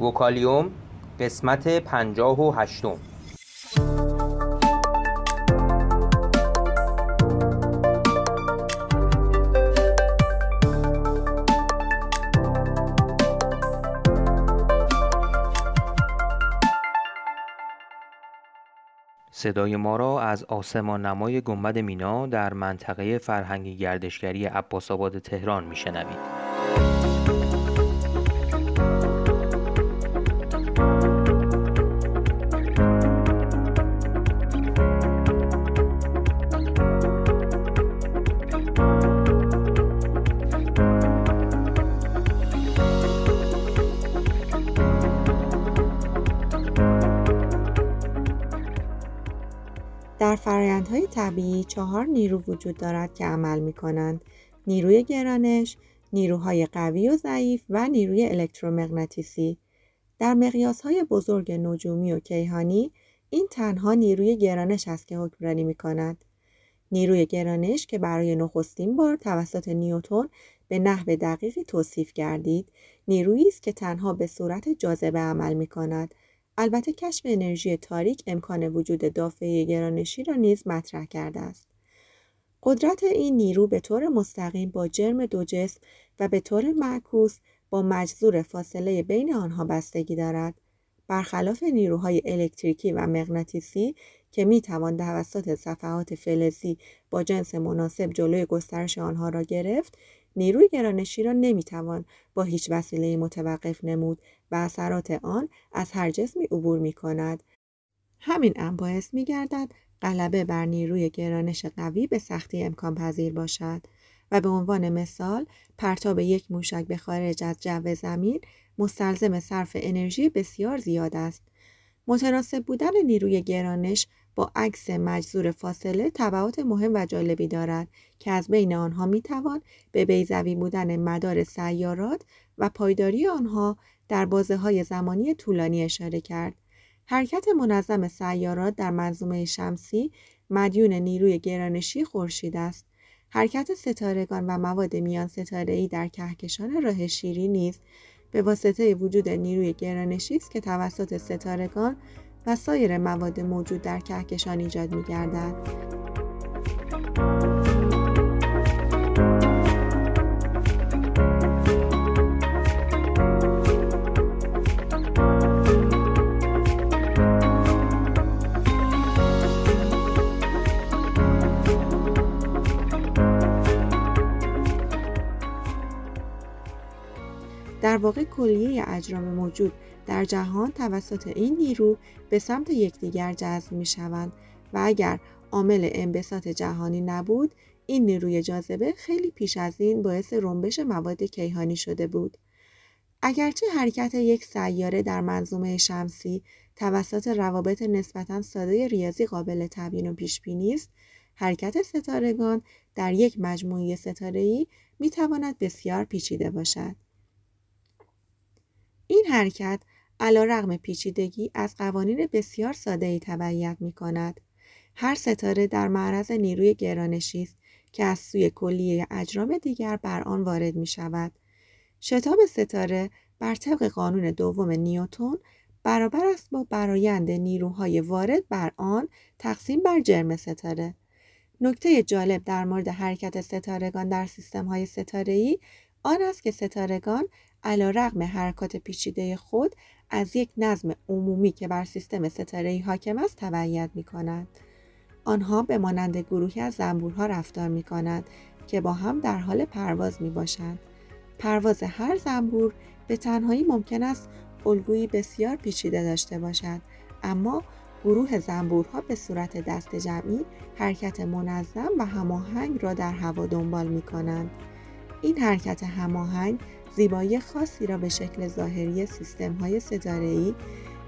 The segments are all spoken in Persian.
وکالیوم قسمت پنجاه و هشتم صدای ما را از آسمان نمای گنبد مینا در منطقه فرهنگی گردشگری عباسآباد تهران میشنوید. در فرایندهای طبیعی چهار نیرو وجود دارد که عمل می کنند. نیروی گرانش، نیروهای قوی و ضعیف و نیروی الکترومغناطیسی. در های بزرگ نجومی و کیهانی این تنها نیروی گرانش است که حکمرانی می کند. نیروی گرانش که برای نخستین بار توسط نیوتون به نحو دقیقی توصیف گردید نیرویی است که تنها به صورت جاذبه عمل می کند البته کشف انرژی تاریک امکان وجود دافعه گرانشی را نیز مطرح کرده است. قدرت این نیرو به طور مستقیم با جرم دو جسم و به طور معکوس با مجذور فاصله بین آنها بستگی دارد. برخلاف نیروهای الکتریکی و مغناطیسی که می توان توسط صفحات فلزی با جنس مناسب جلوی گسترش آنها را گرفت نیروی گرانشی را نمی‌توان با هیچ وسیله متوقف نمود و اثرات آن از هر جسمی عبور می کند. همین امر باعث می گردد غلبه بر نیروی گرانش قوی به سختی امکان پذیر باشد و به عنوان مثال پرتاب یک موشک به خارج از جو زمین مستلزم صرف انرژی بسیار زیاد است. متناسب بودن نیروی گرانش با عکس مجذور فاصله تبعات مهم و جالبی دارد که از بین آنها می‌توان به بیزوی بودن مدار سیارات و پایداری آنها در بازه های زمانی طولانی اشاره کرد. حرکت منظم سیارات در منظومه شمسی مدیون نیروی گرانشی خورشید است. حرکت ستارگان و مواد میان ستاره‌ای در کهکشان راه شیری نیز به واسطه وجود نیروی گرانشی است که توسط ستارگان و سایر مواد موجود در کهکشان ایجاد می در واقع کلیه اجرام موجود در جهان توسط این نیرو به سمت یکدیگر جذب می شوند و اگر عامل انبساط جهانی نبود این نیروی جاذبه خیلی پیش از این باعث رنبش مواد کیهانی شده بود. اگرچه حرکت یک سیاره در منظومه شمسی توسط روابط نسبتا ساده ریاضی قابل تبیین و پیش بینی است، حرکت ستارگان در یک مجموعه ستاره‌ای می تواند بسیار پیچیده باشد. این حرکت علا رغم پیچیدگی از قوانین بسیار ساده ای تبعیت می کند. هر ستاره در معرض نیروی گرانشی است که از سوی کلیه اجرام دیگر بر آن وارد می شود. شتاب ستاره بر طبق قانون دوم نیوتون برابر است با برایند نیروهای وارد بر آن تقسیم بر جرم ستاره. نکته جالب در مورد حرکت ستارگان در سیستم های ستاره آن است که ستارگان علا رقم حرکات پیچیده خود از یک نظم عمومی که بر سیستم ستاره حاکم است تبعیت می کند. آنها به مانند گروهی از زنبورها رفتار می کند که با هم در حال پرواز می باشند. پرواز هر زنبور به تنهایی ممکن است الگویی بسیار پیچیده داشته باشد اما گروه زنبورها به صورت دست جمعی حرکت منظم و هماهنگ را در هوا دنبال می کنند. این حرکت هماهنگ زیبایی خاصی را به شکل ظاهری سیستم های ستاره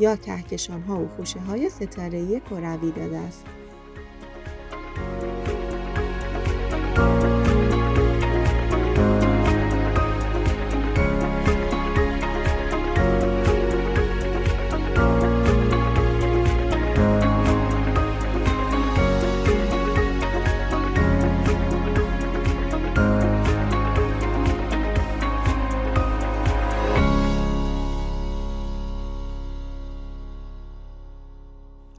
یا کهکشان ها و خوشه های ستاره کروی داده است.